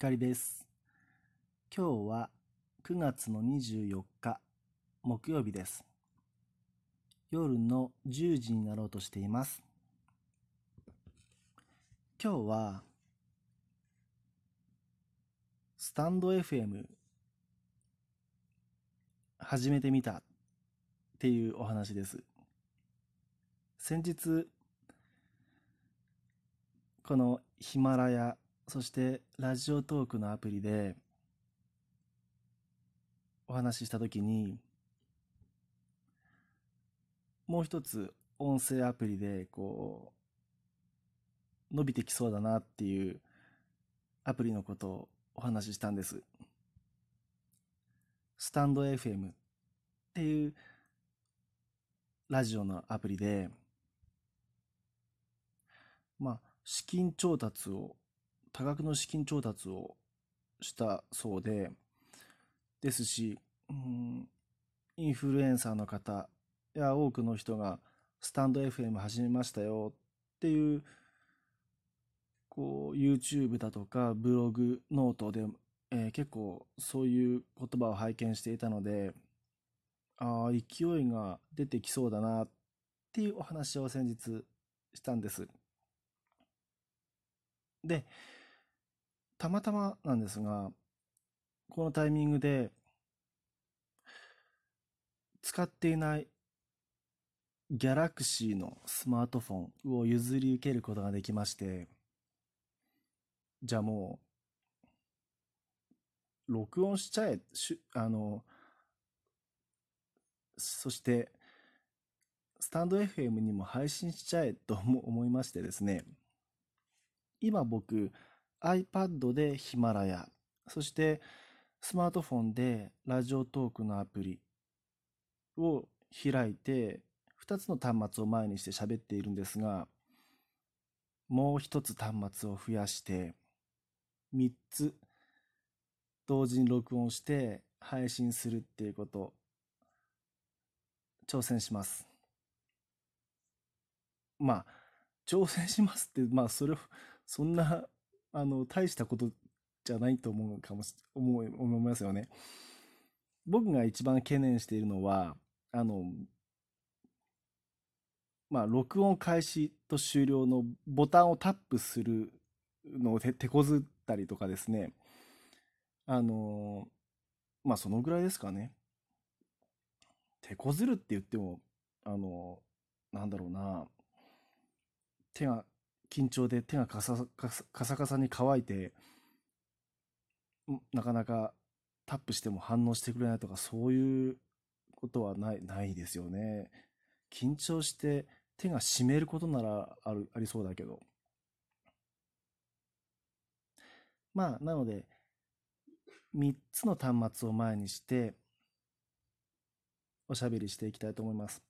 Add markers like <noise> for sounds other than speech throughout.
光です。今日は9月の24日木曜日です。夜の10時になろうとしています。今日はスタンド FM 始めてみたっていうお話です。先日このヒマラヤそしてラジオトークのアプリでお話ししたときにもう一つ音声アプリでこう伸びてきそうだなっていうアプリのことをお話ししたんです。スタンド FM っていうラジオのアプリでまあ資金調達を多額の資金調達をしたそうでですし、うん、インフルエンサーの方や多くの人がスタンド FM 始めましたよっていうこう YouTube だとかブログノートで、えー結構そういう言葉を拝見していたのでああ勢いが出てきそうだなっていうお話を先日したんです。で、たまたまなんですが、このタイミングで、使っていないギャラクシーのスマートフォンを譲り受けることができまして、じゃあもう、録音しちゃえ、しあの、そして、スタンド FM にも配信しちゃえと思いましてですね、今僕 iPad でヒマラヤそしてスマートフォンでラジオトークのアプリを開いて2つの端末を前にして喋っているんですがもう1つ端末を増やして3つ同時に録音して配信するっていうこと挑戦します。まあ挑戦しますってまあそれそんな、あの、大したことじゃないと思うかもし、思い、思いますよね。僕が一番懸念しているのは、あの、まあ、録音開始と終了のボタンをタップするのを手手こずったりとかですね。あの、まあ、そのぐらいですかね。手こずるって言っても、あの、なんだろうな。手が緊張で手がカサカサカサカサに乾いてなかなかタップしても反応してくれないとかそういうことはないないですよね。緊張して手が湿ることならあるありそうだけど。まあなので3つの端末を前にしておしゃべりしていきたいと思います。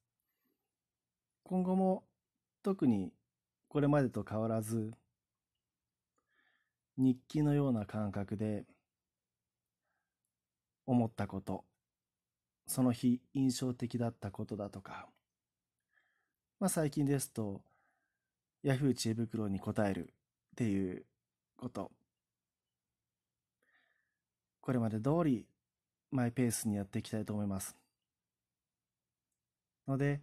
今後も特にこれまでと変わらず日記のような感覚で思ったことその日印象的だったことだとかまあ最近ですとヤフー知恵袋に答えるっていうこと。これまで通りマイペースにやっていきたいと思います。ので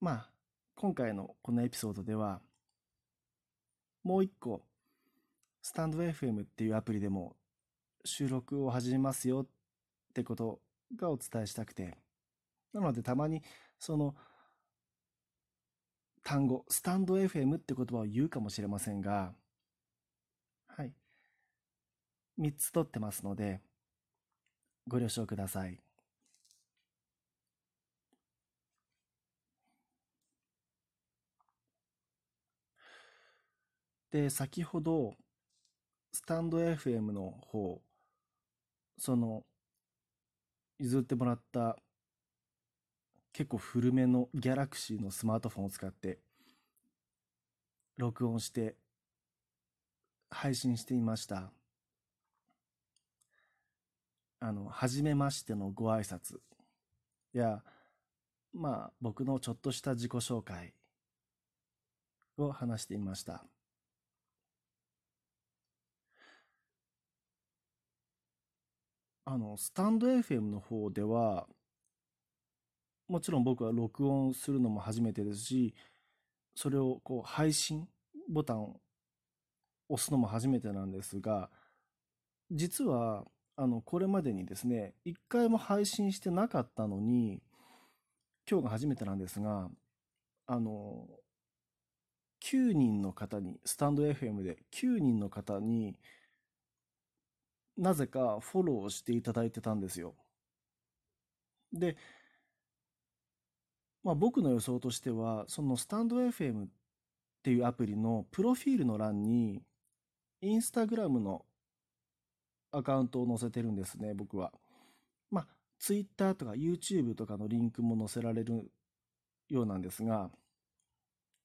まあ今回のこのエピソードではもう一個スタンド FM っていうアプリでも収録を始めますよってことがお伝えしたくてなのでたまにその単語スタンド FM って言葉を言うかもしれませんがはい。3つ取ってますのでご了承ください。で、先ほど、スタンド FM の方、その、譲ってもらった、結構古めのギャラクシーのスマートフォンを使って、録音して、配信していました。あの、はじめましてのご挨拶や、まあ、僕のちょっとした自己紹介を話していました。あの、スタンド FM の方では、もちろん僕は録音するのも初めてですし、それをこう配信ボタンを押すのも初めてなんですが、実は、あの、これまでにですね、一回も配信してなかったのに、今日が初めてなんですが、あの、9人の方に、スタンド FM で9人の方になぜかフォローしていただいてたんですよ。で、まあ、僕の予想としては、そのスタンド FM っていうアプリのプロフィールの欄に、インスタグラムのアカウントを載せてるんですね、僕は。まあ、Twitter とか YouTube とかのリンクも載せられるようなんですが、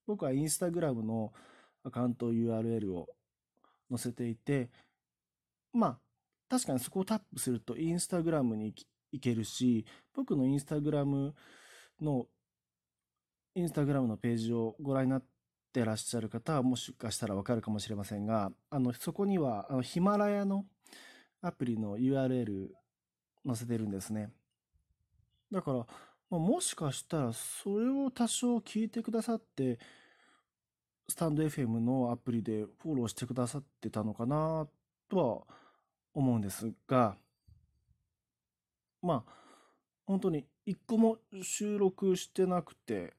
僕はインスタグラムのアカウント URL を載せていて、まあ、確かにそこをタップするとインスタグラムに行けるし、僕のインスタグラムの、インスタグラムのページをご覧になってらっしゃる方はもしかしたらわかるかもしれませんが、あの、そこには、あの、ヒマラヤのアプリの URL 載せてるんですね。だから、まあ、もしかしたらそれを多少聞いてくださって、スタンド FM のアプリでフォローしてくださってたのかなとは思うんですが、まあ、本当に一個も収録してなくて、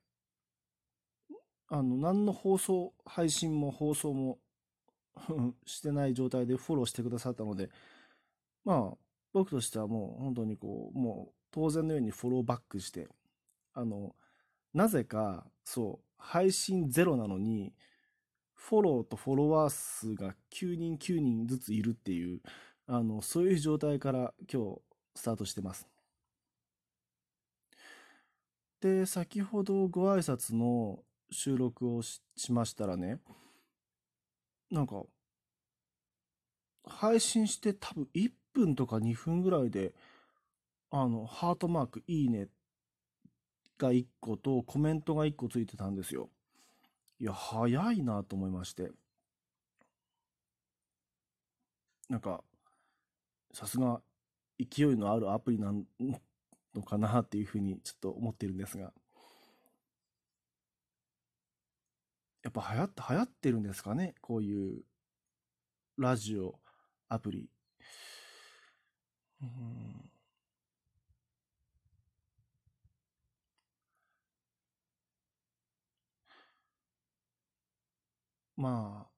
あの、何の放送、配信も放送も <laughs> してない状態でフォローしてくださったので、まあ、僕としてはもう本当にこう、もう当然のようにフォローバックして、あの、なぜか、そう、配信ゼロなのに、フォローとフォロワー数が9人9人ずついるっていう、あの、そういう状態から今日スタートしてます。で、先ほどご挨拶の収録をしましたらね、なんか、配信して多分1分とか2分ぐらいで、あの、ハートマーク、いいねが1個とコメントが1個ついてたんですよ。いや、早いなと思いまして。なんか、さすが勢いのあるアプリなのかなっていうふうにちょっと思ってるんですが。やっぱ流行って、流行ってるんですかね？こういうラジオ、アプリ。まあ、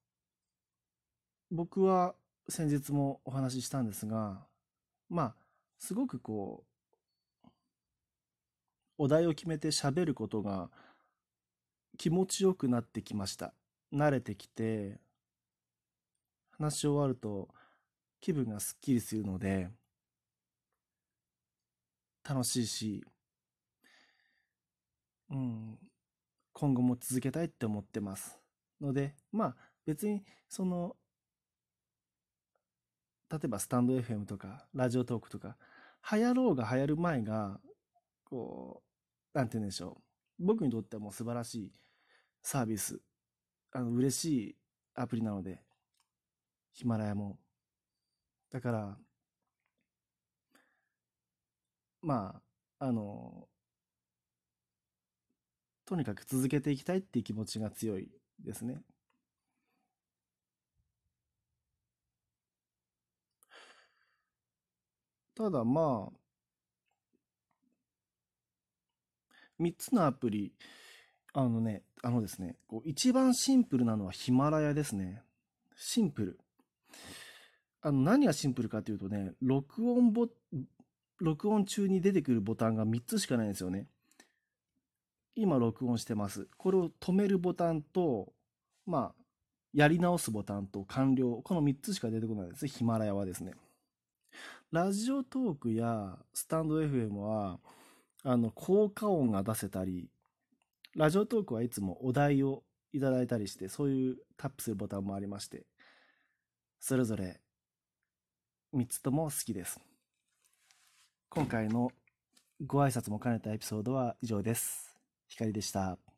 僕は先日もお話ししたんですが、まあ、すごくこう、お題を決めて喋ることが気持ちよくなってきました。慣れてきて、話し終わると気分がすっきりするので、楽しいし、うん、今後も続けたいって思ってます。ので、まあ別にその例えばスタンド FM とか、ラジオトークとか、流行ろうが流行る前が、こう、なんて言うんでしょう。僕にとってはもう素晴らしいサービス、あの、嬉しいアプリなので、ヒマラヤも。だから、まあ、あの、とにかく続けていきたいっていう気持ちが強いですね。ただまあ、3つのアプリ、あのね、あのですね、こう一番シンプルなのはヒマラヤですね。シンプル。あの、何がシンプルかというとね、録音ボ、録音中に出てくるボタンが3つしかないんですよね。今録音してます。これを止めるボタンと、まあ、やり直すボタンと完了。この3つしか出てこないです。ヒマラヤはですね。ラジオトークやスタンド FM は、あの、効果音が出せたり、ラジオトークはいつもお題をいただいたりして、そういうタップするボタンもありまして、それぞれ3つとも好きです。今回のご挨拶も兼ねたエピソードは以上です。光でした。